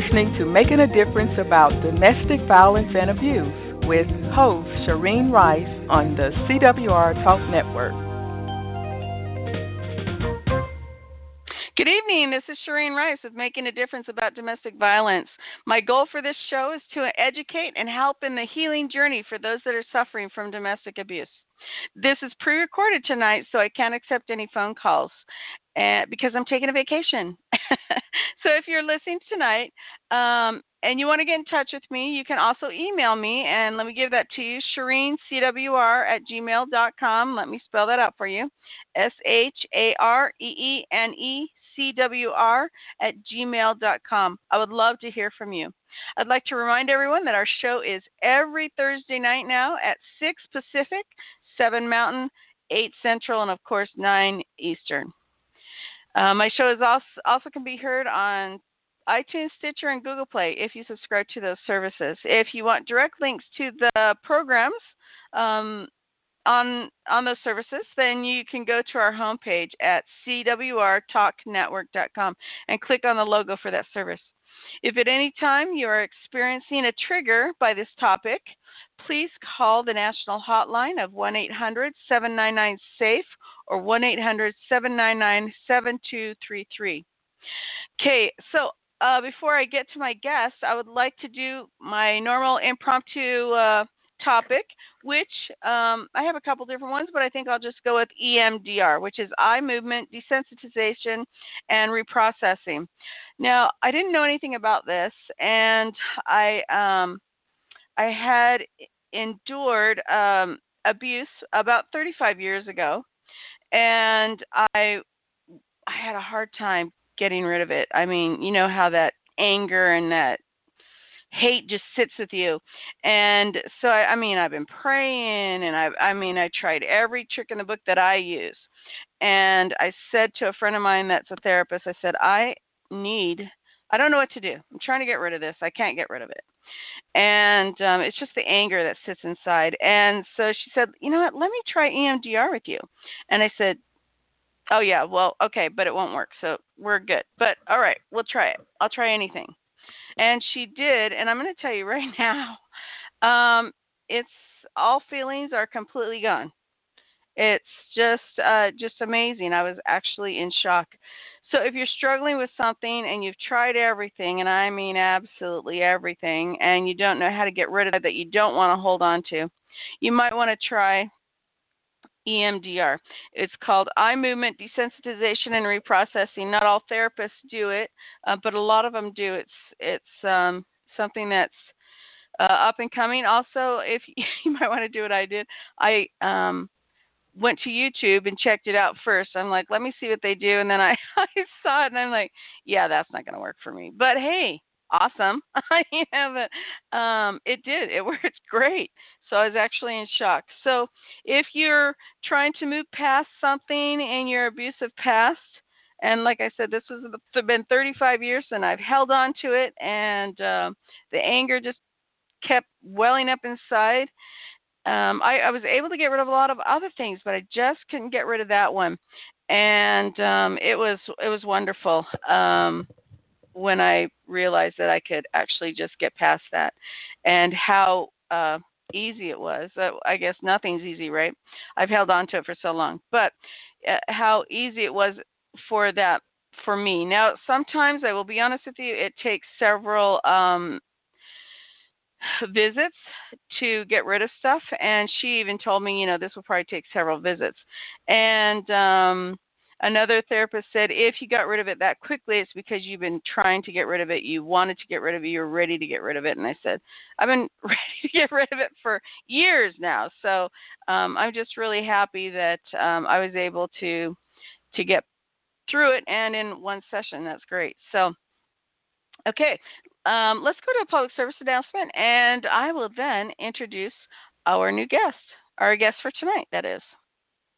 listening to Making a Difference About Domestic Violence and Abuse with host Shireen Rice on the CWR Talk Network. Good evening. This is Shireen Rice with Making a Difference About Domestic Violence. My goal for this show is to educate and help in the healing journey for those that are suffering from domestic abuse. This is pre recorded tonight, so I can't accept any phone calls uh, because I'm taking a vacation. so if you're listening tonight um, and you want to get in touch with me, you can also email me. And let me give that to you Shireen, C-W-R, at gmail.com. Let me spell that out for you S H A R E E N E CWR at gmail.com. I would love to hear from you. I'd like to remind everyone that our show is every Thursday night now at 6 Pacific, 7 Mountain, 8 Central, and of course 9 Eastern. Uh, my show is also, also can be heard on iTunes, Stitcher, and Google Play if you subscribe to those services. If you want direct links to the programs um, on on those services, then you can go to our homepage at cwrtalknetwork.com and click on the logo for that service. If at any time you are experiencing a trigger by this topic, please call the national hotline of 1 800 799 SAFE or 1 800 799 7233. Okay, so uh, before I get to my guest, I would like to do my normal impromptu uh, topic, which um, I have a couple different ones, but I think I'll just go with EMDR, which is eye movement desensitization and reprocessing. Now, I didn't know anything about this, and I um, I had endured um, abuse about 35 years ago, and I I had a hard time getting rid of it. I mean, you know how that anger and that hate just sits with you. And so I, I mean, I've been praying and I I mean, I tried every trick in the book that I use. And I said to a friend of mine that's a therapist, I said, I need I don't know what to do. I'm trying to get rid of this. I can't get rid of it. And um, it's just the anger that sits inside. And so she said, You know what? Let me try EMDR with you. And I said, Oh, yeah. Well, okay, but it won't work. So we're good. But all right, we'll try it. I'll try anything. And she did. And I'm going to tell you right now um, it's all feelings are completely gone. It's just uh, just amazing. I was actually in shock. So if you're struggling with something and you've tried everything, and I mean absolutely everything, and you don't know how to get rid of it that you don't want to hold on to, you might want to try EMDR. It's called eye movement desensitization and reprocessing. Not all therapists do it, uh, but a lot of them do. It's it's um, something that's uh, up and coming. Also, if you might want to do what I did, I um, went to YouTube and checked it out first. I'm like, let me see what they do, and then I, I saw it, and I'm like, yeah, that's not going to work for me. But hey, awesome. I have it. Um, it did. It worked great. So I was actually in shock. So if you're trying to move past something in your abusive past, and like I said, this has been 35 years, and I've held on to it, and uh, the anger just kept welling up inside. Um, I, I was able to get rid of a lot of other things, but I just couldn't get rid of that one, and um, it was it was wonderful. Um, when I realized that I could actually just get past that and how uh, easy it was. Uh, I guess nothing's easy, right? I've held on to it for so long, but uh, how easy it was for that for me. Now, sometimes I will be honest with you, it takes several um, visits to get rid of stuff, and she even told me, you know, this will probably take several visits, and um, Another therapist said if you got rid of it that quickly, it's because you've been trying to get rid of it. You wanted to get rid of it. You're ready to get rid of it. And I said, I've been ready to get rid of it for years now. So um, I'm just really happy that um, I was able to to get through it and in one session. That's great. So, okay, um, let's go to a public service announcement, and I will then introduce our new guest, our guest for tonight. That is.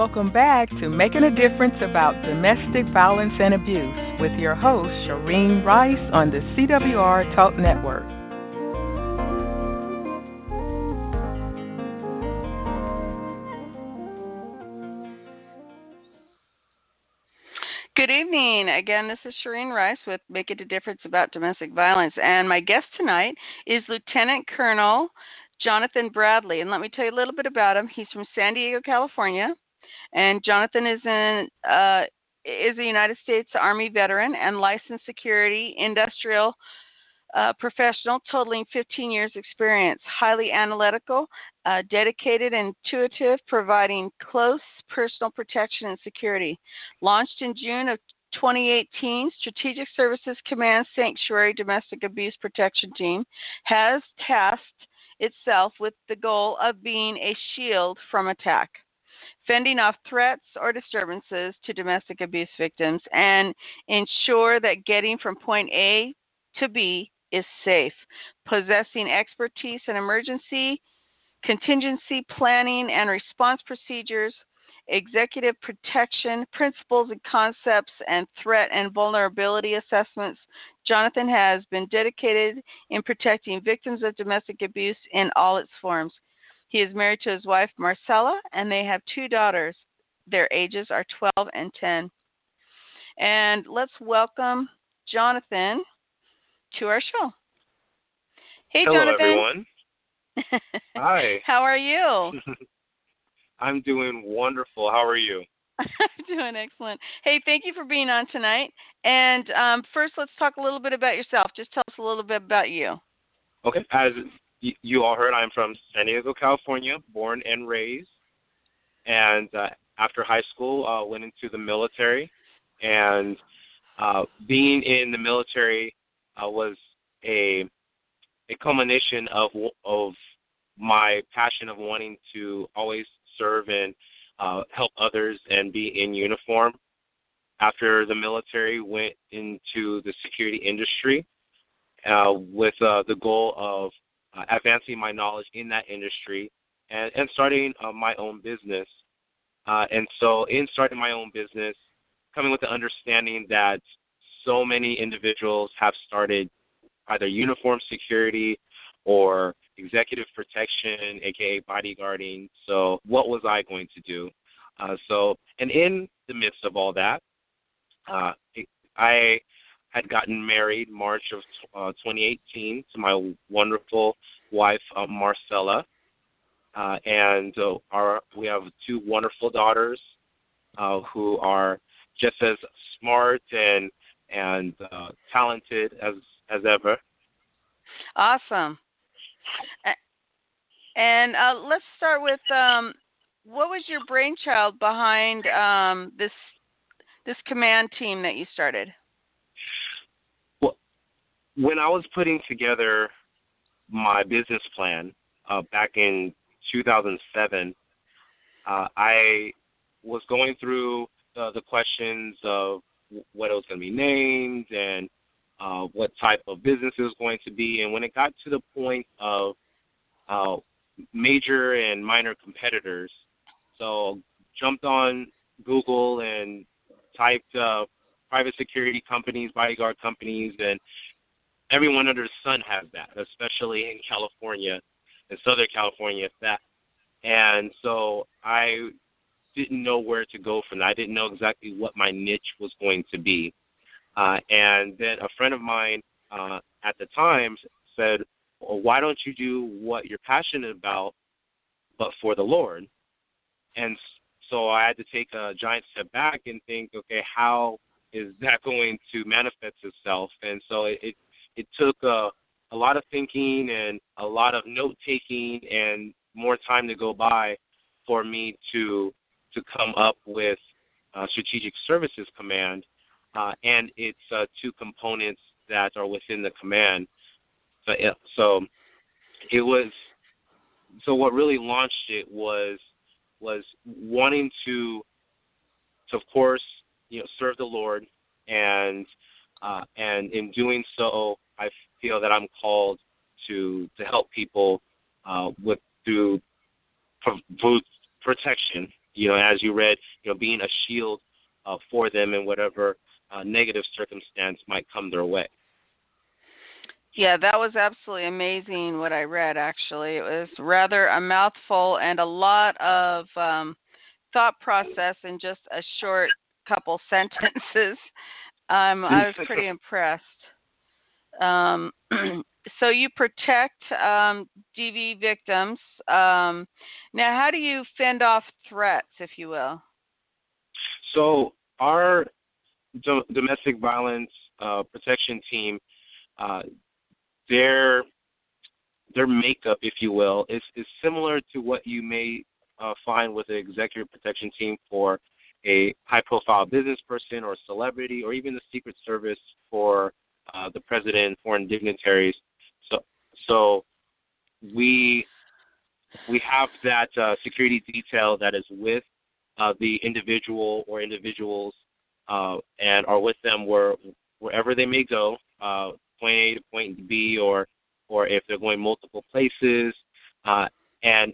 Welcome back to Making a Difference About Domestic Violence and Abuse with your host, Shireen Rice on the CWR Talk Network. Good evening. Again, this is Shireen Rice with Make It a Difference About Domestic Violence. And my guest tonight is Lieutenant Colonel Johnathon Bradley. And let me tell you a little bit about him. He's from San Diego, California. And Johnathon is an uh, is a United States Army veteran and licensed security industrial uh, professional, totaling 15 years experience. Highly analytical, uh, dedicated, intuitive, providing close personal protection and security. Launched in June of 2018, Strategic Services Command Sanctuary Domestic Abuse Protection Team has tasked itself with the goal of being a shield from attack fending off threats or disturbances to domestic abuse victims, and ensure that getting from point A to B is safe. Possessing expertise in emergency, contingency planning and response procedures, executive protection principles and concepts, and threat and vulnerability assessments, Johnathon has been dedicated in protecting victims of domestic abuse in all its forms. He is married to his wife, Marcella, and they have two daughters. Their ages are 12 and 10. And let's welcome Johnathon to our show. Hey, Johnathon. Hello, Johnathon. everyone. Hi. How are you? I'm doing wonderful. How are you? I'm doing excellent. Hey, thank you for being on tonight. And um, first, let's talk a little bit about yourself. Just tell us a little bit about you. Okay. As you all heard, I'm from San Diego, California, born and raised. And uh, after high school, uh, went into the military. And uh, being in the military uh, was a a culmination of of my passion of wanting to always serve and uh, help others and be in uniform. After the military, went into the security industry uh, with uh, the goal of uh, advancing my knowledge in that industry and, and starting uh, my own business. Uh, and so, in starting my own business, coming with the understanding that so many individuals have started either uniform security or executive protection, aka bodyguarding. So, what was I going to do? Uh, so, and in the midst of all that, uh, I had gotten married March of uh, 2018 to my wonderful wife uh, Marcella, uh, and uh, our we have two wonderful daughters uh, who are just as smart and and uh, talented as as ever. Awesome. And uh, let's start with um, what was your brainchild behind um, this this command team that you started? When I was putting together my business plan uh, back in 2007, uh, I was going through uh, the questions of what it was going to be named and uh, what type of business it was going to be. And when it got to the point of uh, major and minor competitors, so jumped on Google and typed uh, private security companies, bodyguard companies, and everyone under the sun has that, especially in California, in Southern California. That and so I didn't know where to go from that. I didn't know exactly what my niche was going to be. Uh, and then a friend of mine uh, at the time said, well, "Why don't you do what you're passionate about, but for the Lord?" And so I had to take a giant step back and think, okay, how is that going to manifest itself? And so it it, it took a a lot of thinking and a lot of note taking and more time to go by for me to to come up with uh, Strategic Services Command uh, and its uh, two components that are within the command. So, so it was so what really launched it was was wanting to, to of course, you know, serve the Lord, and uh, and in doing so, I feel that I'm called to to help people uh, with through protection. You know, as you read, you know, being a shield uh, for them in whatever uh, negative circumstance might come their way. Yeah, that was absolutely amazing what I read, actually. It was rather a mouthful and a lot of um, thought process in just a short couple sentences. Um, I was pretty impressed. Um, so you protect um, DV victims. Um, now, how do you fend off threats, if you will? So our do- domestic violence uh, protection team, uh, their their makeup, if you will, is is similar to what you may uh, find with an executive protection team for a high-profile business person or a celebrity, or even the Secret Service for uh, the president, foreign dignitaries. So, so we we have that uh, security detail that is with uh, the individual or individuals uh, and are with them where wherever they may go, uh, point A to point B, or or if they're going multiple places. Uh, and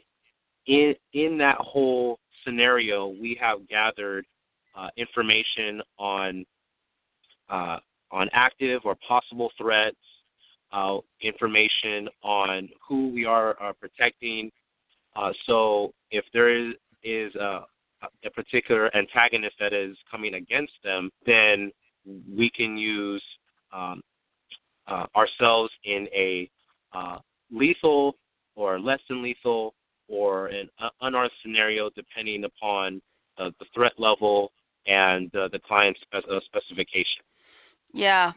in in that whole scenario, we have gathered uh, information on uh, on active or possible threats, uh, information on who we are, are protecting. Uh, so if there is, is a, a particular antagonist that is coming against them, then we can use um, uh, ourselves in a uh, lethal or less than lethal or an unarmed scenario, depending upon uh, the threat level and uh, the client's spe- uh, specification. Yeah.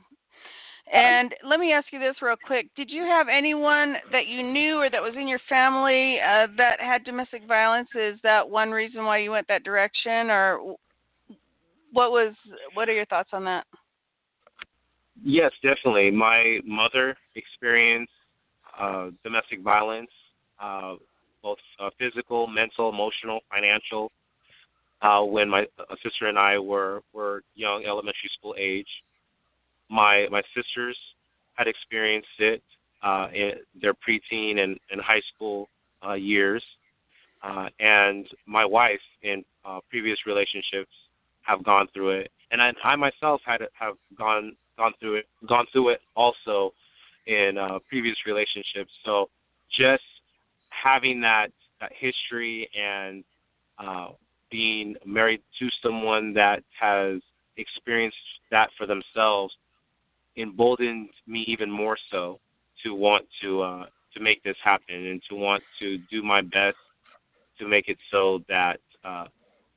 And let me ask you this real quick. Did you have anyone that you knew or that was in your family uh, that had domestic violence? Is that one reason why you went that direction, or what was? What are your thoughts on that? Yes, definitely. My mother experienced uh, domestic violence, uh, both uh, physical, mental, emotional, financial, uh, when my sister and I were were young, elementary school age. My my sisters had experienced it uh, in their preteen and, and high school uh, years, uh, and my wife in uh, previous relationships have gone through it, and I, I myself had have gone gone through it gone through it also in uh, previous relationships. So just having that that history and uh, being married to someone that has experienced that for themselves emboldened me even more so to want to uh, to make this happen and to want to do my best to make it so that uh,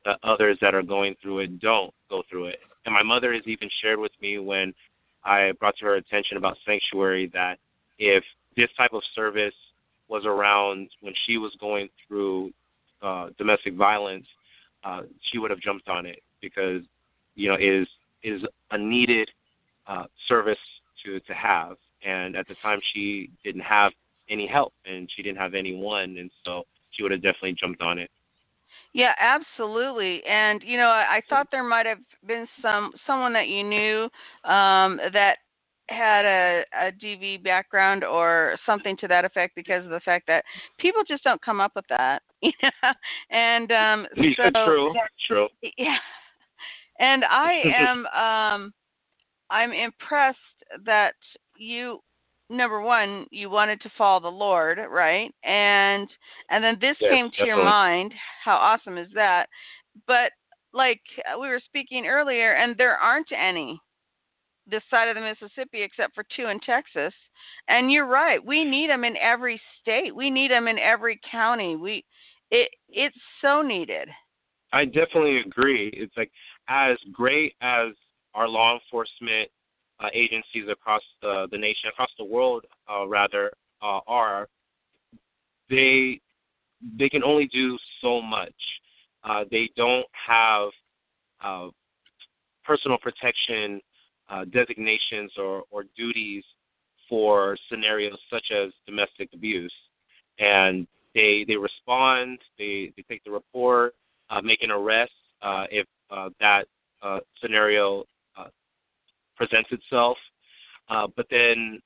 the others that are going through it don't go through it. And my mother has even shared with me when I brought to her attention about sanctuary that if this type of service was around when she was going through uh, domestic violence, uh, she would have jumped on it because you know is is a needed uh, service to to have. And at the time, she didn't have any help, and she didn't have anyone, and so she would have definitely jumped on it. Yeah, absolutely. And you know, I, I thought there might have been some someone that you knew um, that had a, a DV background or something to that effect because of the fact that people just don't come up with that. Yeah. and um so true. True. Yeah. And I am um I'm impressed that you number one, you wanted to follow the Lord, right? And and then this Yes, came to definitely. your mind. How awesome is that? But like we were speaking earlier, and there aren't any this side of the Mississippi except for two in Texas. And you're right. We need them in every state. We need them in every county. We it it's so needed. I definitely agree. It's like as great as our law enforcement uh, agencies across the, the nation, across the world, uh, rather, uh, are. They they can only do so much. Uh, they don't have uh, personal protection uh, designations or, or duties for scenarios such as domestic abuse, and they they respond. They they take the report, uh, make an arrest uh, if uh, that uh, scenario presents itself. But then,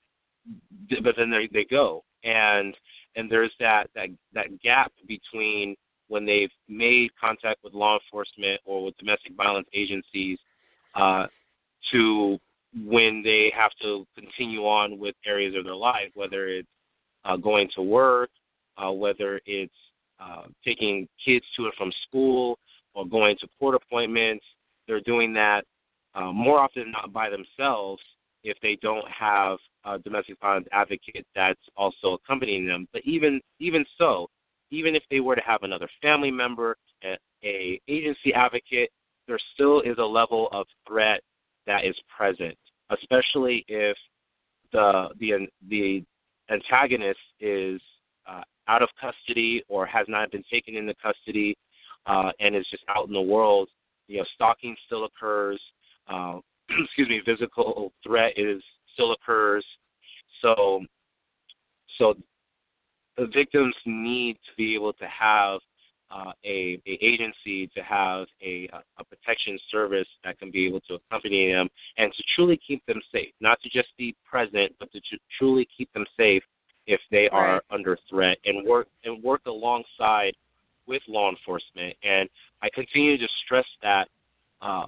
but then they, they go, and and there's that that that gap between when they've made contact with law enforcement or with domestic violence agencies uh, to when they have to continue on with areas of their life, whether it's uh, going to work, uh, whether it's uh, taking kids to and from school, or going to court appointments. They're doing that uh, more often than not by themselves if they don't have a domestic violence advocate that's also accompanying them. But even even so, even if they were to have another family member, a, a agency advocate, there still is a level of threat that is present, especially if the the the antagonist is uh, out of custody or has not been taken into custody uh, and is just out in the world. You know, stalking still occurs. Uh, excuse me, physical threat is still occurs. So, so the victims need to be able to have uh, a, a agency to have a, a protection service that can be able to accompany them and to truly keep them safe, not to just be present, but to tr- truly keep them safe if they are Right. under threat and work and work alongside with law enforcement. And I continue to stress that uh,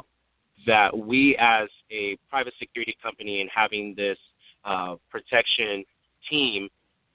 that we as a private security company and having this uh, protection team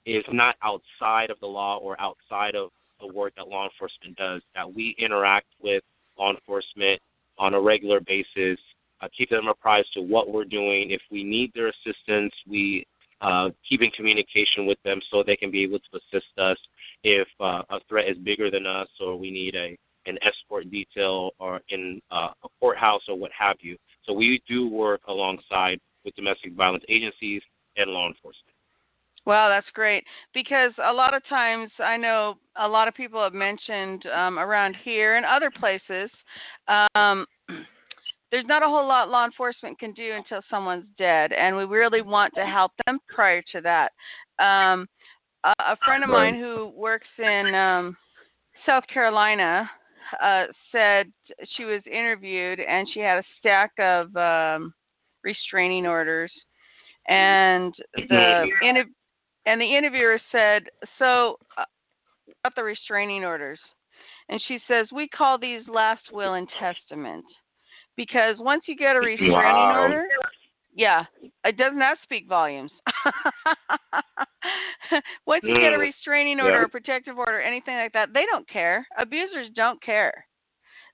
is not outside of the law or outside of the work that law enforcement does. That we interact with law enforcement on a regular basis, uh, keep them apprised to what we're doing. If we need their assistance, we uh, keep in communication with them so they can be able to assist us if uh, a threat is bigger than us or we need a an escort detail or in uh, a courthouse or what have you. So we do work alongside with domestic violence agencies and law enforcement. Wow, that's great. Because a lot of times I know a lot of people have mentioned um, around here and other places, um, there's not a whole lot law enforcement can do until someone's dead, and we really want to help them prior to that. Um, a, a friend of mine who works in um, South Carolina uh, said she was interviewed and she had a stack of um, restraining orders, and the interview and the interviewer said, "So, uh, about the restraining orders," and she says, "We call these last will and testament because once you get a restraining Wow. order, yeah, it does not speak volumes. once you get a Mm. restraining order, Yeah. a protective order, anything like that, they don't care. Abusers don't care.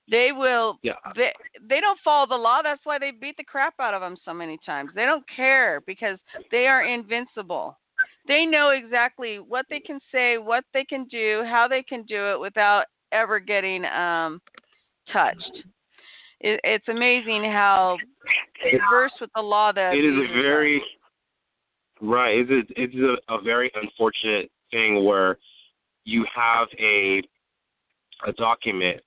They will Yeah. they they don't follow the law. That's why they beat the crap out of them so many times. They don't care because they are invincible. They know exactly what they can say, what they can do, how they can do it without ever getting um, touched. It, it's amazing how versed with the law that it is a are. very right. It's a, it's a, a very unfortunate thing where you have a a document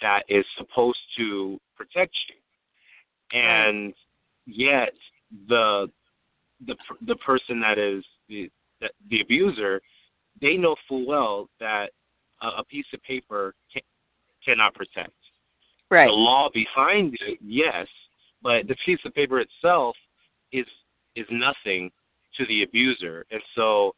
that is supposed to protect you, and yet the the the person that is the the, the abuser, they know full well that a, a piece of paper can, cannot protect. right. The law behind it, yes, but the piece of paper itself is is nothing to the abuser. And so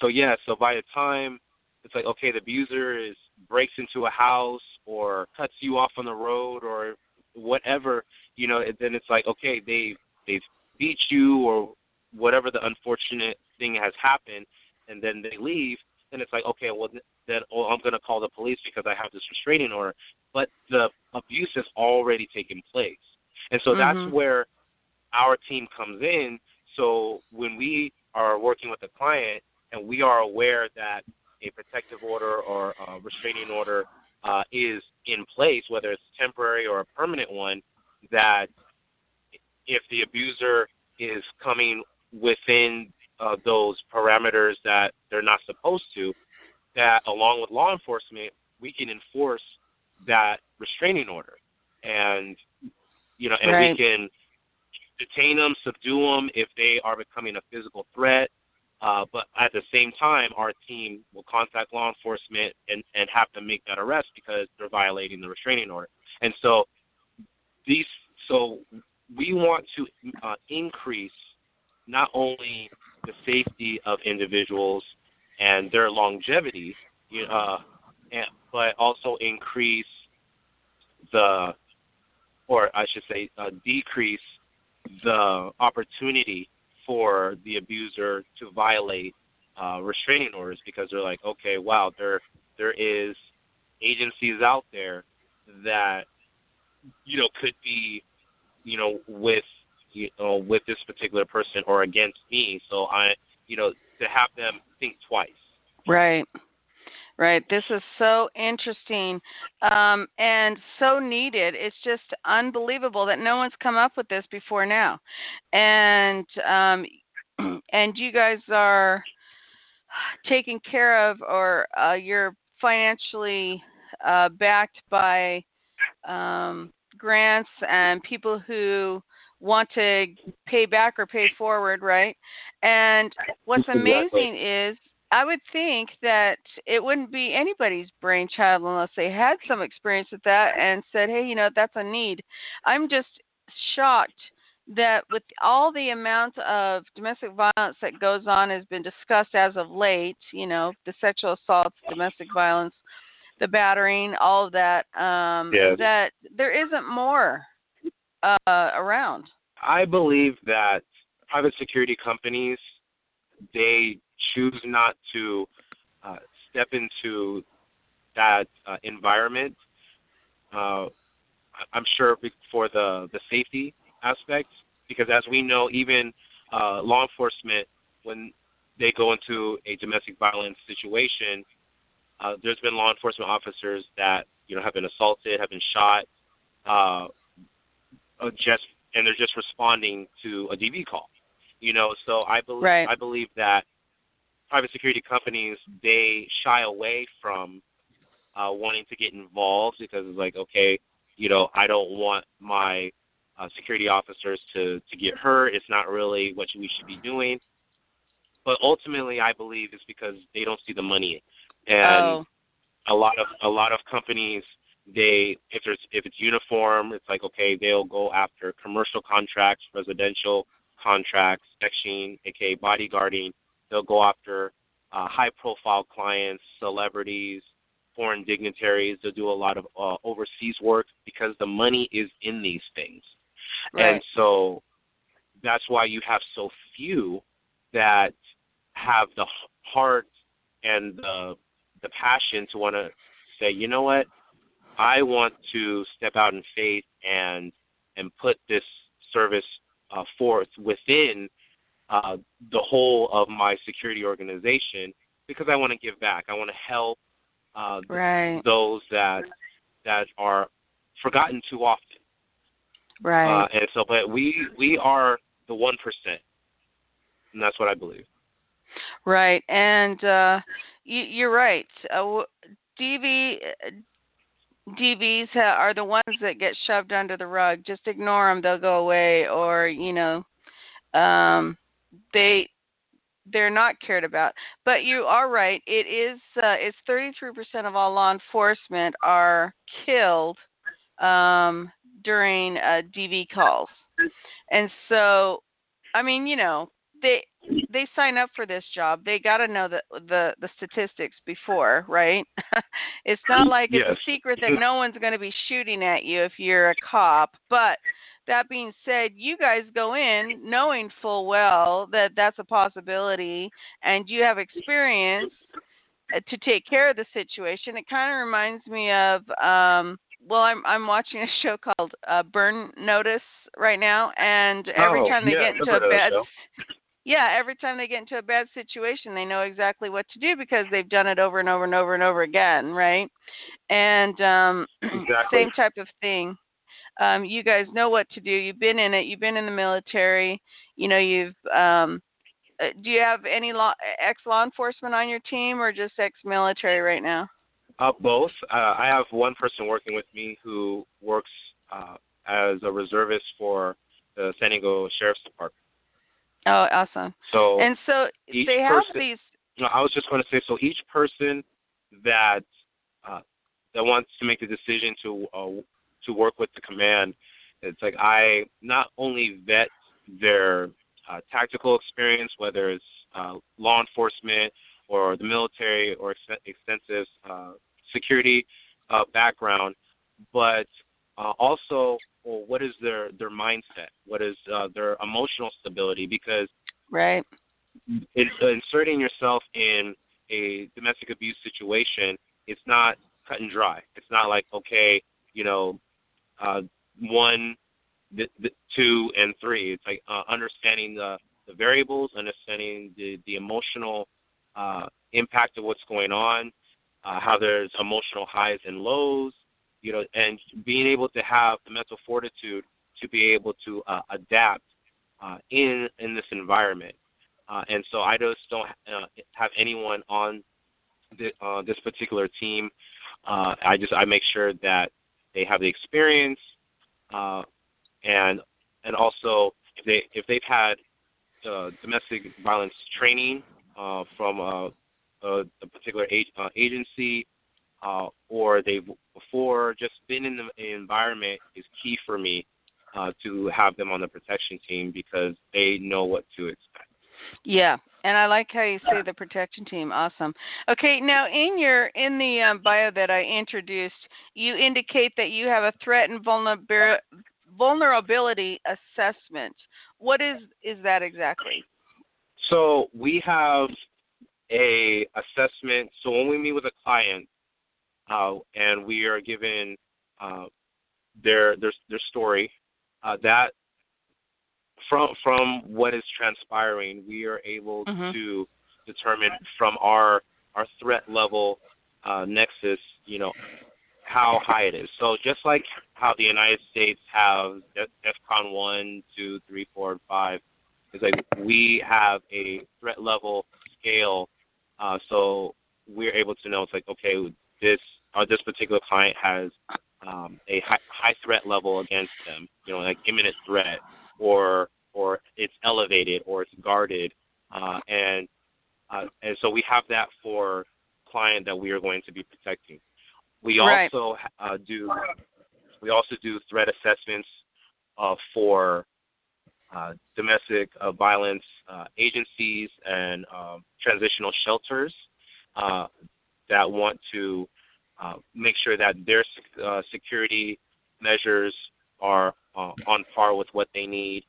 so yeah, so by the time it's like okay, the abuser is breaks into a house or cuts you off on the road or whatever, you know, and then it's like okay, they they've beat you or whatever the unfortunate thing has happened, and then they leave, then it's like, okay, well then oh, I'm going to call the police because I have this restraining order. But the abuse has already taken place, and so mm-hmm. that's where our team comes in. So when we are working with a client and we are aware that a protective order or a restraining order uh, is in place, whether it's temporary or a permanent one, that if the abuser is coming within uh, those parameters that they're not supposed to, that along with law enforcement, we can enforce that restraining order, and you know, and right. we can detain them, subdue them if they are becoming a physical threat. Uh, but at the same time, our team will contact law enforcement and, and have to make that arrest because they're violating the restraining order. And so these, so we want to uh, increase not only the safety of individuals and their longevity, uh, and, but also increase the, or I should say, uh, decrease the opportunity for the abuser to violate uh, restraining orders because they're like, okay, wow, there there is agencies out there that you know could be you know with you know with this particular person or against me. So I you know to have them think twice. Right. Right. This is so interesting um, and so needed. It's just unbelievable that no one's come up with this before now. And um, and you guys are taken care of, or uh, you're financially uh, backed by um, grants and people who want to pay back or pay forward, right? And what's amazing is I would think that it wouldn't be anybody's brainchild unless they had some experience with that and said, hey, you know, that's a need. I'm just shocked that with all the amount of domestic violence that goes on has been discussed as of late, you know, the sexual assaults, domestic violence, the battering, all of that, um, yes. that there isn't more uh, around. I believe that private security companies, they choose not to uh, step into that uh, environment. Uh, I'm sure for the the safety aspect, because as we know, even uh, law enforcement, when they go into a domestic violence situation, uh, there's been law enforcement officers that you know have been assaulted, have been shot, uh, just and they're just responding to a DV call. You know, so I believe right. I believe that private security companies they shy away from uh, wanting to get involved because it's like, okay, you know, I don't want my uh, security officers to to get hurt. It's not really what we should be doing. But ultimately, I believe it's because they don't see the money, and oh. a lot of a lot of companies they if there's if it's uniform, it's like okay, they'll go after commercial contracts, residential contracts, section, aka bodyguarding, They'll go after uh, high profile clients, celebrities, foreign dignitaries. They'll do a lot of uh, overseas work because the money is in these things. Right. And so that's why you have so few that have the heart and the the passion to want to say, you know what, I want to step out in faith and and put this service uh, forth within uh, the whole of my security organization because I want to give back. I want to help uh, right. those that that are forgotten too often. Right. Uh, and so, but we we are the one percent, and that's what I believe. Right, and uh, you, you're right. Uh, DV DVs are the ones that get shoved under the rug. Just ignore them; they'll go away. Or you know, um, they they're not cared about. But you are right. It is uh, it's 33% of all law enforcement are killed um, during uh, DV calls, and so I mean you know they they sign up for this job. They got to know the the the statistics before, right? it's not like it's Yes. a secret that no one's going to be shooting at you if you're a cop. But that being said, you guys go in knowing full well that that's a possibility, and you have experience uh, to take care of the situation. It kind of reminds me of um well, I'm I'm watching a show called uh, Burn Notice right now, and every Oh, time they yeah, get into a heard of that bad show. yeah, every time they get into a bad situation, they know exactly what to do because they've done it over and over and over and over again, right? And um Exactly. same type of thing. Um you guys know what to do. You've been in it. You've been in the military. You know, you've um uh, do you have any law ex law enforcement on your team or just ex military right now? Uh, both. Uh, I have one person working with me who works uh, as a reservist for the San Diego Sheriff's Department. Oh, awesome. So And so they have person- these No, I was just going to say, so each person that uh, that wants to make the decision to uh, to work with the command, it's like I not only vet their uh, tactical experience, whether it's uh, law enforcement or the military or ex- extensive uh, security uh, background, but uh, also well, what is their their mindset, what is uh, their emotional stability, because right. in, inserting yourself in a domestic abuse situation, it's not cut and dry. It's not like okay, you know, uh, one, the, the two, and three. It's like uh, understanding the, the variables, understanding the the emotional uh, impact of what's going on, uh, how there's emotional highs and lows, you know, and being able to have the mental fortitude to be able to uh, adapt uh, in in this environment. Uh, and so I just don't uh, have anyone on the, uh, this particular team. Uh, I just I make sure that they have the experience, and and also if they if they've had domestic violence training from a, a, particular ag- uh, agency, uh, or they've before just been in the environment is key for me uh, to have them on the protection team because they know what to expect. Yeah, and I like how you say the protection team. Awesome. Okay, now in your in the um, bio that I introduced, you indicate that you have a threat and vulnerability vulnerability assessment. What is is that exactly? So we have a assessment. So when we meet with a client, uh, and we are given uh, their their their story, uh, that from from what is transpiring, we are able Mhm. to determine from our our threat level uh, nexus, you know, how high it is. So just like how the United States have Def- DEFCON one, two, three, four, and five, it's like we have a threat level scale. Uh, so we're able to know it's like okay, this uh, this particular client has um, a high, high threat level against them. You know, like imminent threat, or or it's elevated, or it's guarded, uh, and uh, and so we have that for client that we are going to be protecting. We Right. also uh, do we also do threat assessments uh, for uh, domestic uh, violence uh, agencies and um, transitional shelters uh, that want to uh, make sure that their uh, security measures are uh, on par with what they need,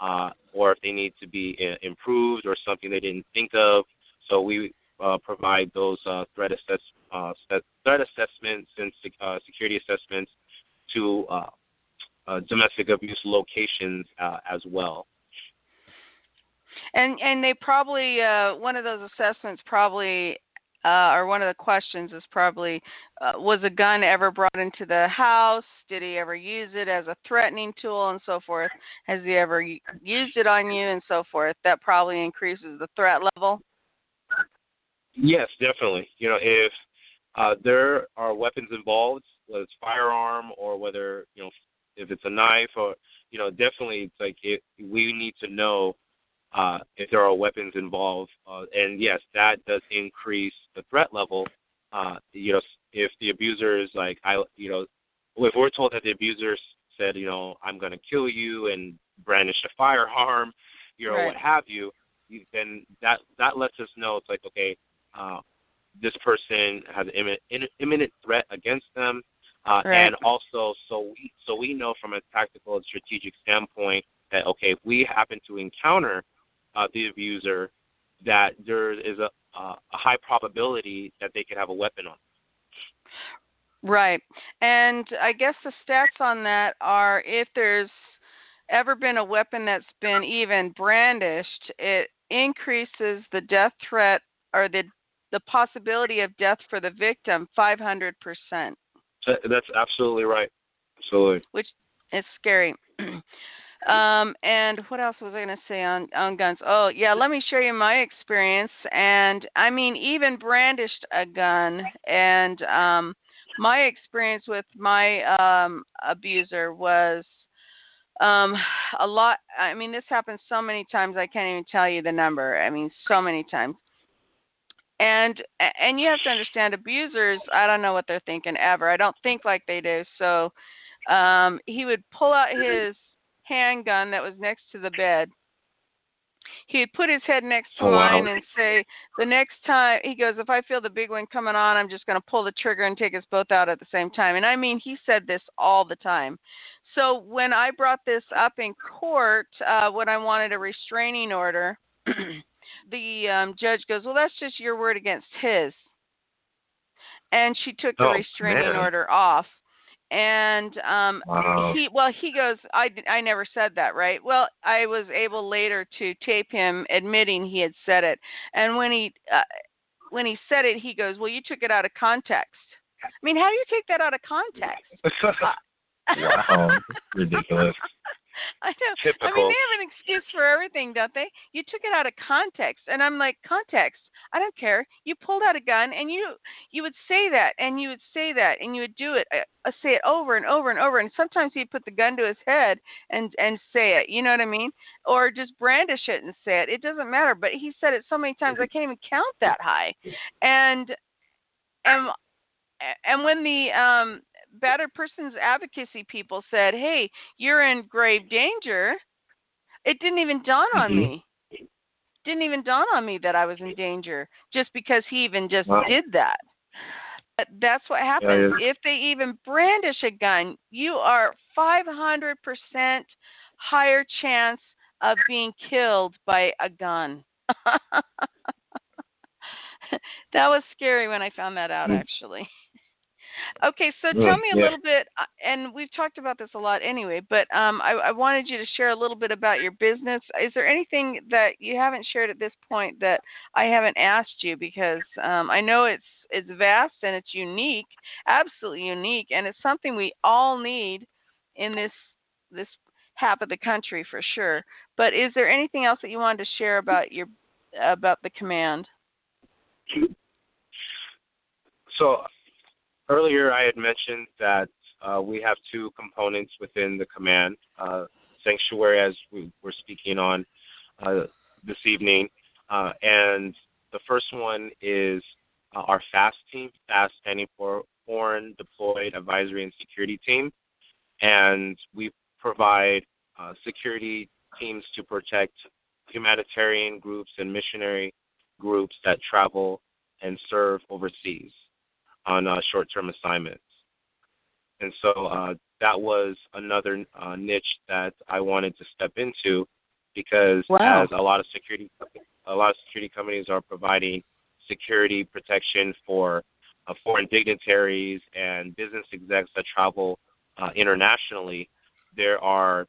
uh, or if they need to be uh, improved or something they didn't think of. So we uh, provide those threat assess threat assessments and sec- security assessments to domestic abuse locations as well. And and they probably one of those assessments probably uh, or one of the questions is probably uh, was a gun ever brought into the house? Did he ever use it as a threatening tool and so forth? Has he ever used it on you and so forth? That probably increases the threat level. Yes, definitely. You know, if uh, there are weapons involved, whether it's firearm or whether you know if it's a knife or you know, definitely it's like it, we need to know uh, if there are weapons involved. Uh, and yes, that does increase the threat level. Uh, you know, if the abuser is like, I, you know, if we're told that the abuser said, you know, I'm going to kill you and brandish a firearm, you know, Right. what have you, then that that lets us know it's like okay, uh, this person has an imminent, imminent threat against them, uh, right. and also so we so we know from a tactical and strategic standpoint that okay, if we happen to encounter uh, the abuser, that there is a, uh, a high probability that they could have a weapon on. Right. And I guess the stats on that are if there's ever been a weapon that's been even brandished, it increases the death threat or the the possibility of death for the victim 500%. That's absolutely right. Absolutely. Which is scary. um, and what else was I going to say on on guns? Oh, yeah, let me show you my experience. And I mean even brandished a gun. And um my experience with my um abuser was um a lot i mean this happened so many times i can't even tell you the number. I mean so many times. And and you have to understand abusers i don't know what they're thinking ever. I don't think like they do. So um he would pull out his handgun that was next to the bed. He'd put his head next to oh, mine wow. and say the next time he goes if i feel the big one coming on i'm just going to pull the trigger and take us both out at the same time. And i mean he said this all the time. So when i brought this up in court uh when i wanted a restraining order the um judge goes well that's just your word against his. And she took the oh, restraining man. order off and um wow. he well he goes i i never said that right well i was able later to tape him admitting he had said it and when he uh, when he said it he goes well you took it out of context i mean how do you take that out of context wow, ridiculous. I know. Typical. I mean, they have an excuse for everything, don't they? You took it out of context, and I'm like, context. I don't care. You pulled out a gun, and you you would say that, and you would say that, and you would do it, uh, uh, say it over and over and over. And sometimes he'd put the gun to his head and and say it. You know what I mean? Or just brandish it and say it. It doesn't matter. But he said it so many times I can't even count that high. And and and when the um battered persons advocacy people said, "Hey, you're in grave danger," it didn't even dawn on Mhm. me. Didn't even dawn on me that I was in danger just because he even just Wow. did that. But that's what happens if they even brandish a gun. You are 500% higher chance of being killed by a gun. that was scary when I found that out, Mm. actually. Okay, so Mm, tell me a yeah. little bit, uh, and we've talked about this a lot anyway, but um, I, I wanted you to share a little bit about your business. Is there anything that you haven't shared at this point that I haven't asked you? Because um, I know it's it's vast and it's unique, absolutely unique, and it's something we all need in this this half of the country for sure. But is there anything else that you wanted to share about your about the command? So earlier I had mentioned that uh, we have two components within the command. Uh, sanctuary, as we were speaking on uh, this evening, uh, and the first one is uh, our FAST team, FAST standing for Foreign Deployed Advisory and Security Team, and we provide uh, security teams to protect humanitarian groups and missionary groups that travel and serve overseas on uh, short-term assignments. And so uh, that was another uh, niche that I wanted to step into because Wow. as a lot of security a lot of security companies are providing security protection for uh, foreign dignitaries and business execs that travel uh, internationally, there are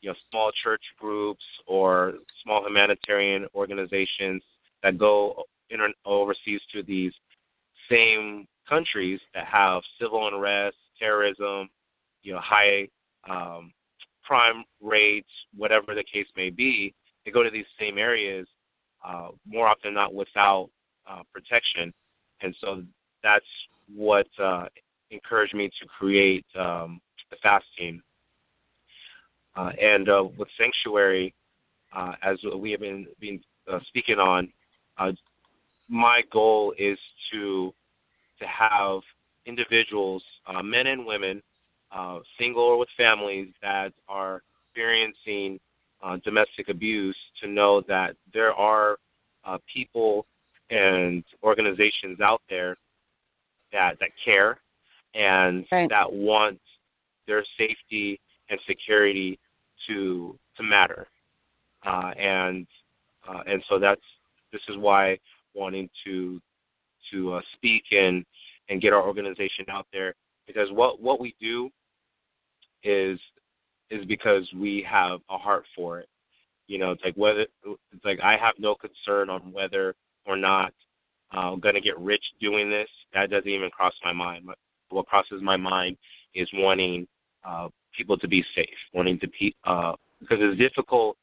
you know small church groups or small humanitarian organizations that go inter- overseas to these same countries that have civil unrest, terrorism, you know, high um, crime rates, whatever the case may be. They go to these same areas uh, more often than not without uh, protection, and so that's what uh, encouraged me to create um, the FAST team. Uh, and uh, with Sanctuary, uh, as we have been, been uh, speaking on, uh, my goal is to to have individuals, uh, men and women, uh, single or with families, that are experiencing uh, domestic abuse to know that there are uh, people and organizations out there that that care and right. that want their safety and security to to matter. Uh, and uh, and so that's this is why wanting to to uh, speak and and get our organization out there because what what we do is is because we have a heart for it. You know, it's like whether it's like I have no concern on whether or not I'm going to get rich doing this. That doesn't even cross my mind. But what crosses my mind is wanting uh, people to be safe, wanting to be uh, because it's difficult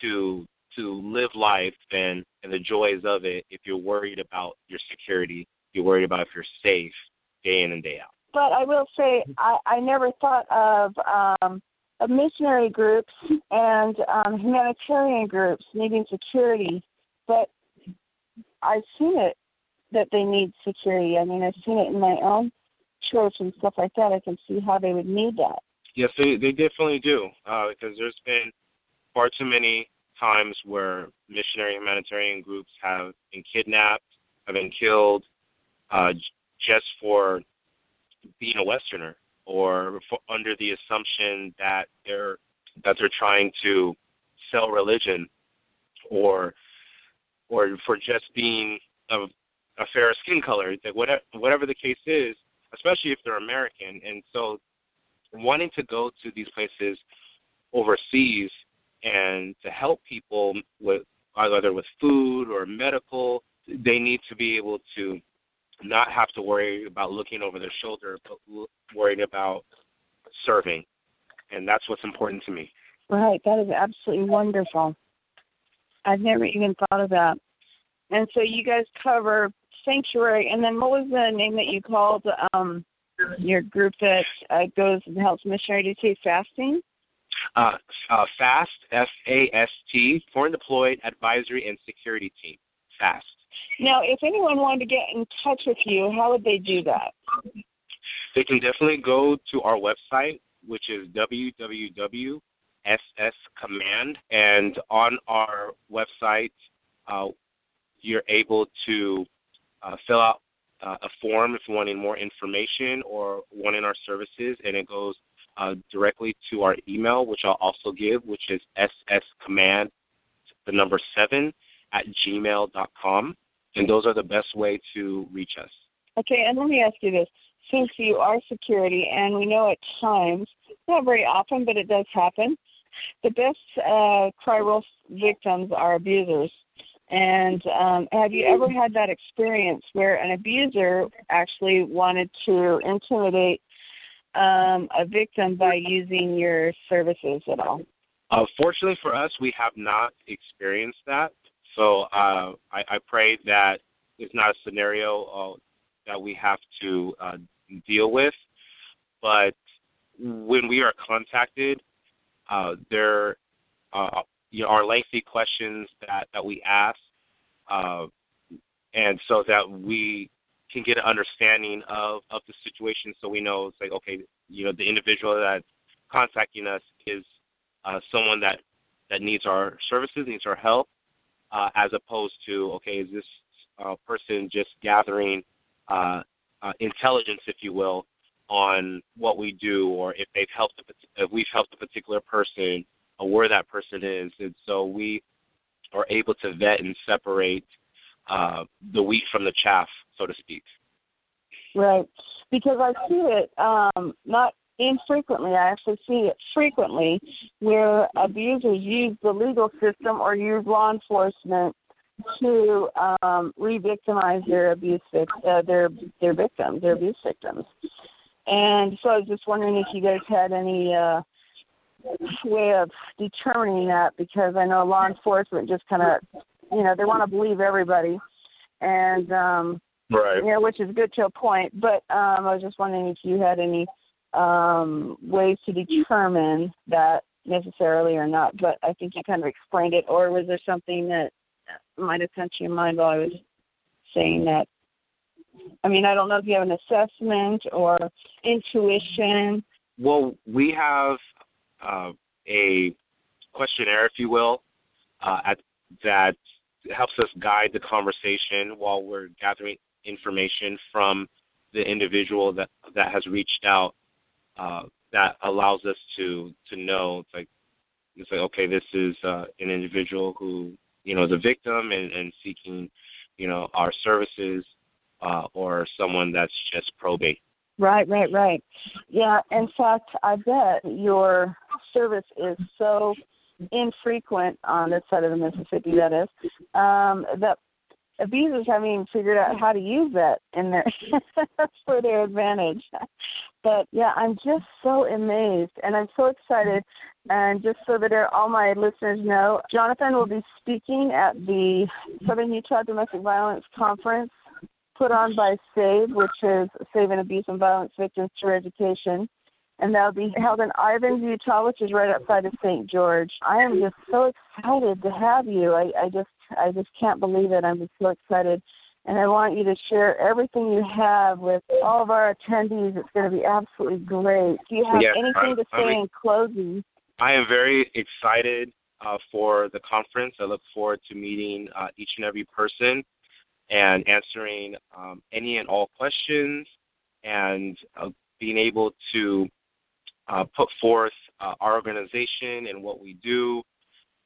to to live life and and the joys of it if you're worried about your security, you're worried about if you're safe day in and day out. But I will say I, I never thought of um, of missionary groups and um, humanitarian groups needing security, but I've seen it that they need security. I mean, I've seen it in my own church and stuff like that. I can see how they would need that. Yes, they they definitely do uh, because there's been far too many times where missionary humanitarian groups have been kidnapped, have been killed, uh, just for being a Westerner or for, under the assumption that they're that they're trying to sell religion or or for just being of a fair skin color, that whatever whatever the case is, especially if they're American. And so wanting to go to these places overseas and to help people with either with food or medical, they need to be able to not have to worry about looking over their shoulder, but worrying about serving. And that's what's important to me. Right. That is absolutely wonderful. I've never even thought of that. And so you guys cover sanctuary, and then what was the name that you called um, your group that uh, goes and helps missionary? Did you fasting? Uh, uh, FAST, F A S T, Foreign Deployed Advisory and Security Team. FAST. Now, if anyone wanted to get in touch with you, how would they do that? They can definitely go to our website, which is www.sscommand, and on our website, uh, you're able to uh, fill out uh, a form if wanting more information or wanting our services, and it goes uh, directly to our email, which I'll also give, which is sscommand, the number seven, at gmail.com. And those are the best way to reach us. Okay, and let me ask you this. Since you are security, and we know at times, not very often, but it does happen, the best uh, cry wolf victims are abusers. And um, have you ever had that experience where an abuser actually wanted to intimidate um, a victim by using your services at all? Uh, fortunately for us, we have not experienced that. So uh, I, I pray that it's not a scenario uh, that we have to uh, deal with. But when we are contacted, uh, there uh, you know, are lengthy questions that, that we ask, and so that we can get an understanding of, of the situation so we know it's like, okay, you know, the individual that's contacting us is uh, someone that, that needs our services, needs our help, uh, as opposed to, okay, is this uh, person just gathering uh, uh, intelligence, if you will, on what we do, or if they've helped, if we've helped a particular person, or where that person is, and so we are able to vet and separate uh, the wheat from the chaff, so to speak. Right, because I see it um, not infrequently. I actually see it frequently where abusers use the legal system or use law enforcement to um, re-victimize their abuse uh, their their victims, their abuse victims. And so I was just wondering if you guys had any uh, way of determining that because I know law enforcement just kind of, you know, they want to believe everybody, and um, right, you know, which is good to a point. But um, I was just wondering if you had any um, ways to determine that necessarily or not. But I think you kind of explained it. Or was there something that might have come to your mind while I was saying that? I mean, I don't know if you have an assessment or intuition. Well, we have uh, a questionnaire, if you will, uh, at, that helps us guide the conversation while we're gathering information from the individual that that has reached out. Uh, that allows us to to know it's like it's like okay, this is uh, an individual who you know is a victim and, and seeking you know our services, uh, or someone that's just probate. Right, right, right. Yeah, in fact, I bet your service is so infrequent on this side of the Mississippi, that is, um, that abusers haven't even figured out how to use that in their for their advantage. But yeah, I'm just so amazed and I'm so excited. And just so that all my listeners know, Johnathon will be speaking at the Southern Utah Domestic Violence Conference put on by SAVE, which is Saving Abuse and Violence Victims Through Education. And that'll be held in Ivins, Utah, which is right outside of St. George. I am just so excited to have you. I, I just I just can't believe it. I'm just so excited. And I want you to share everything you have with all of our attendees. It's going to be absolutely great. Do you have yes, anything I, to say I mean, in closing? I am very excited uh, for the conference. I look forward to meeting uh, each and every person and answering um, any and all questions and uh, being able to uh, put forth uh, our organization and what we do.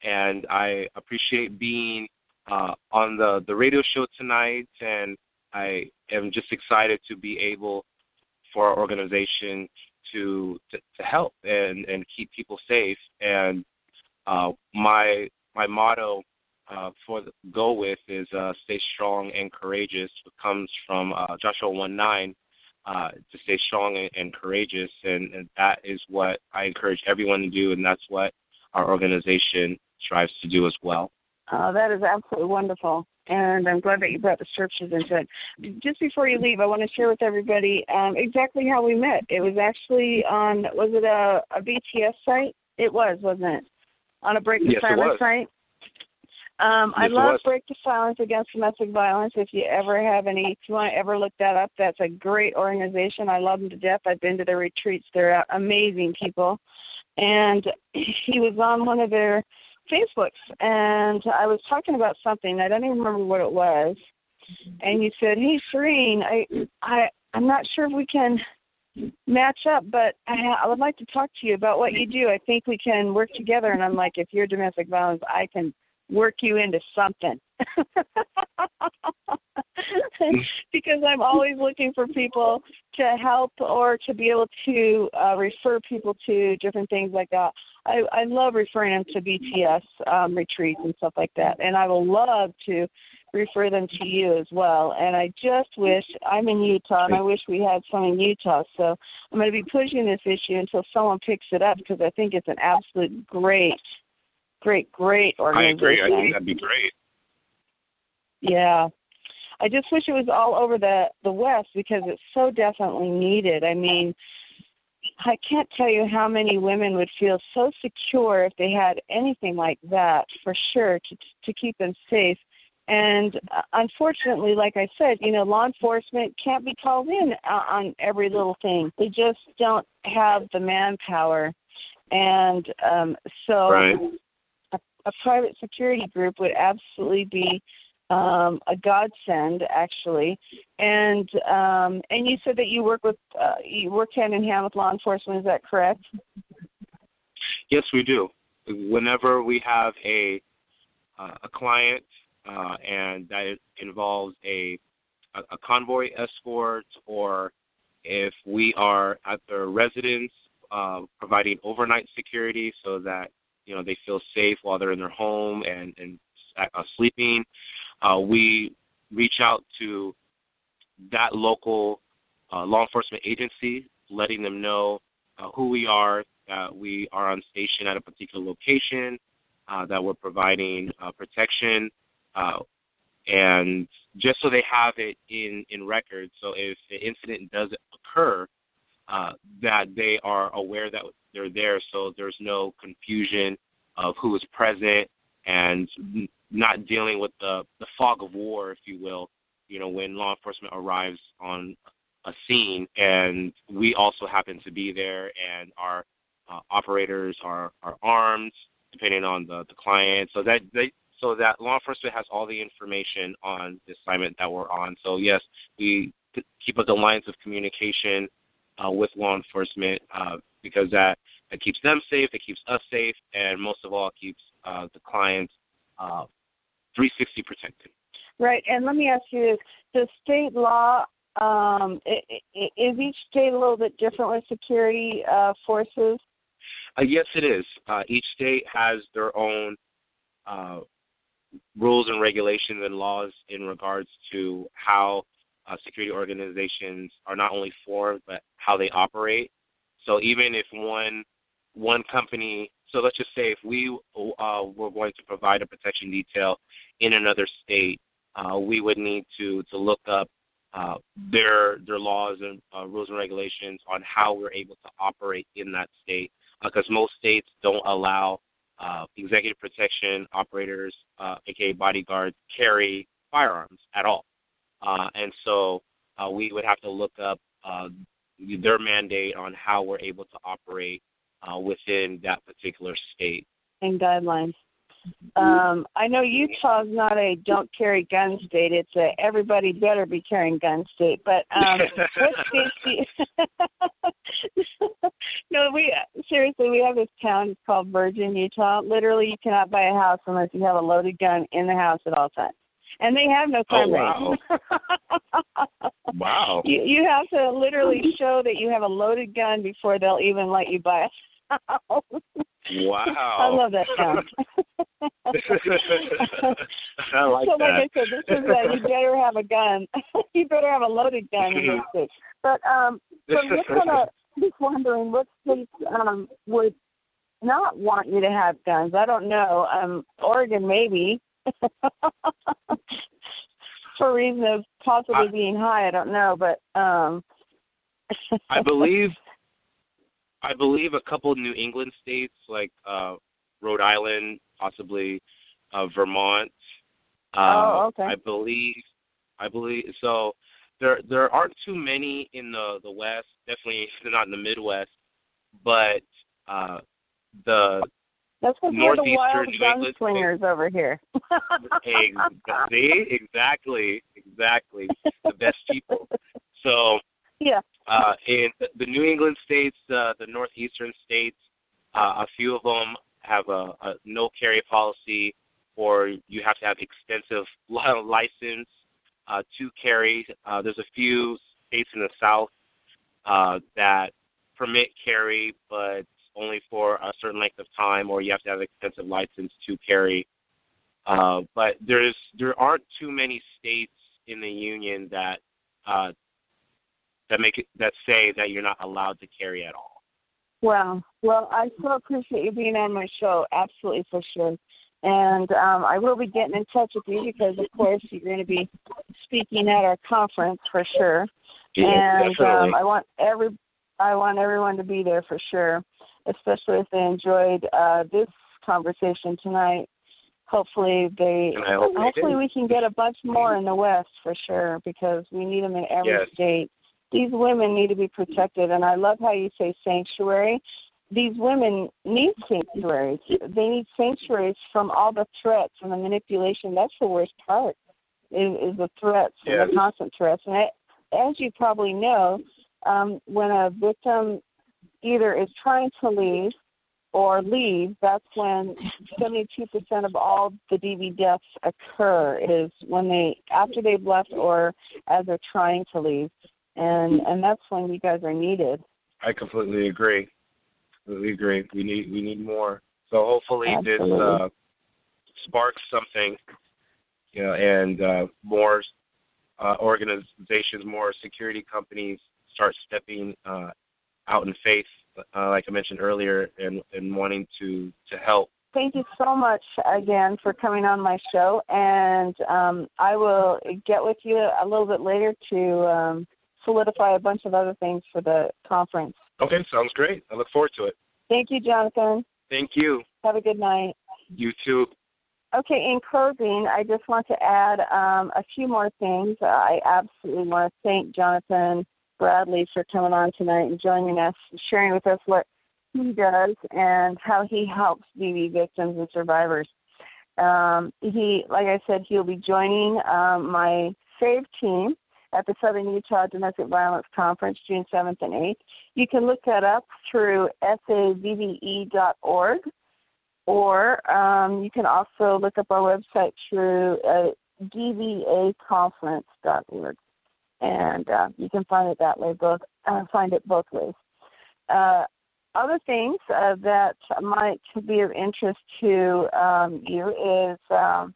And I appreciate being uh, on the, the radio show tonight, and I am just excited to be able for our organization to to, to help and, and keep people safe. And uh, my my motto uh, for the go with is uh, stay strong and courageous. It comes from Joshua 1 9 uh, to stay strong and, and courageous. And, and, that is what I encourage everyone to do, and that's what our organization strives to do as well. Uh, that is absolutely wonderful. And I'm glad that you brought the scriptures into it. Just before you leave, I want to share with everybody um, exactly how we met. It was actually on, was it a, a BTS site? It was, wasn't it? On a break yes, assignment site? Um, I love Break the Silence Against Domestic Violence. If you ever have any, if you want to ever look that up, that's a great organization. I love them to death. I've been to their retreats. They're amazing people. And he was on one of their Facebooks, and I was talking about something. I don't even remember what it was. And you said, "Hey, Serene, I, I, I'm not sure if we can match up, but I, I would like to talk to you about what you do. I think we can work together." And I'm like, "If you're domestic violence, I can." Work you into something because I'm always looking for people to help or to be able to uh, refer people to different things like that. I, I love referring them to BTS um, retreats and stuff like that, and I will love to refer them to you as well. And I just wish I'm in Utah, and I wish we had some in Utah. So I'm going to be pushing this issue until someone picks it up because I think it's an absolute great great, great organization. I agree. I think that'd be great. Yeah. I just wish it was all over the the West because it's so definitely needed. I mean, I can't tell you how many women would feel so secure if they had anything like that for sure to to keep them safe. And uh, unfortunately, like I said, you know, law enforcement can't be called in on every little thing. They just don't have the manpower. And um so right a private security group would absolutely be um, a godsend, actually. And um, and you said that you work with uh, you work hand in hand with law enforcement. Is that correct? Yes, we do. Whenever we have a uh, a client uh, and that involves a a convoy escort, or if we are at their residence uh, providing overnight security so that you know they feel safe while they're in their home and and uh, sleeping. Uh, we reach out to that local uh, law enforcement agency, letting them know uh, who we are, that we are on station at a particular location, uh, that we're providing uh, protection, uh, and just so they have it in in record. So if the incident does occur, uh, that they are aware that they're there, so there's no confusion of who is present and not dealing with the the fog of war, if you will. You know, when law enforcement arrives on a scene, and we also happen to be there, and our uh, operators are are armed depending on the the client. So that they so that law enforcement has all the information on the assignment that we're on. So yes, we keep up the lines of communication uh, with law enforcement uh, because that that keeps them safe, it keeps us safe, and most of all, it keeps uh, the clients uh, 360 protected. Right, and let me ask you this: Does state law um, is each state a little bit different with security uh, forces? Uh, yes, it is. Uh, each state has their own uh, rules and regulations and laws in regards to how uh, security organizations are not only formed but how they operate. So even if one one company, so let's just say if we uh, were going to provide a protection detail in another state, uh, we would need to to look up uh, their their laws and uh, rules and regulations on how we're able to operate in that state because uh, most states don't allow uh, executive protection operators, uh, aka bodyguards, carry firearms at all. Uh, and so uh, we would have to look up uh, their mandate on how we're able to operate uh, within that particular state. And guidelines. Um, I know Utah's not a don't carry gun state. It's a everybody better be carrying gun state. But um, what states do you... no, we seriously we have this town it's called Virgin, Utah. Literally, you cannot buy a house unless you have a loaded gun in the house at all times and they have no crime oh, wow. wow. You you have to literally show that you have a loaded gun before they'll even let you buy a house. Wow. I love that sound. I like so, that. like I said, this is that you better have a gun. you better have a loaded gun in this state. But um, so I'm just kind of just wondering what states um would not want you to have guns. I don't know. Um, Oregon maybe. For reason of possibly being high, I don't know, but um I believe I believe a couple New England states like uh Rhode Island, possibly uh Vermont. Uh, oh, okay. I believe I believe so there there aren't too many in the the west, definitely not in the Midwest, but uh the that's because we're the wild gunslingers over here. See, exactly, exactly. The best people. So, yeah. Uh, in the New England states, uh, the northeastern states, uh, a few of them have a, a no carry policy, or you have to have extensive license uh, to carry. Uh, there's a few states in the south uh, that permit carry, but only for a certain length of time, or you have to have an extensive license to carry. Uh, but there's there aren't too many states in the union that uh, that make it that say that you're not allowed to carry at all. Well, well, I so appreciate you being on my show. Absolutely for sure. And um, I will be getting in touch with you because, of course, you're going to be speaking at our conference for sure. Yeah, and um, I want every I want everyone to be there for sure especially if they enjoyed uh, this conversation tonight. Hopefully they Hope hopefully we can get a bunch more in the West for sure because we need them in every yes. state. These women need to be protected, and I love how you say sanctuary. These women need sanctuaries. They need sanctuaries from all the threats and the manipulation. That's the worst part is, is the threats yes. and the constant threats. And I, as you probably know, um, when a victim either is trying to leave or leave, that's when 72% of all the DV deaths occur is when they after they've left or as they're trying to leave, and and that's when you guys are needed. I completely agree. Completely agree. We need we need more. So hopefully Absolutely. this uh, sparks something, you know, and uh, more uh, organizations, more security companies start stepping uh, out in faith, uh, like I mentioned earlier, and, and wanting to, to help. Thank you so much again for coming on my show, and um, I will get with you a little bit later to um, solidify a bunch of other things for the conference. Okay, sounds great. I look forward to it. Thank you, Johnathon. Thank you. Have a good night. You too. Okay, in closing, I just want to add um, a few more things. I absolutely want to thank Johnathon Bradley for coming on tonight and joining us, sharing with us what he does and how he helps DV victims and survivors. Um, he, like I said, he'll be joining um, my SAVE team at the Southern Utah Domestic Violence Conference, June 7th and 8th. You can look that up through savve.org, or um, you can also look up our website through uh, dvaconference.org, and uh, you can find it that way. Both uh, find it both ways. Uh, other things uh, that might be of interest to um, you is um,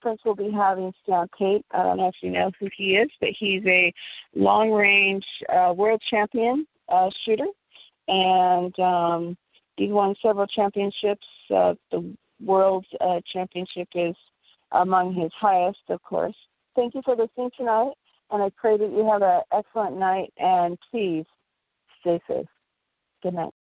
Prince will be having Stan Tate. I don't know if you know who he is, but he's a long range uh, world champion uh, shooter, and um, he's won several championships. The world championship is among his highest, of course. Thank you for listening tonight, and I pray that you have an excellent night, and please stay safe. Good night.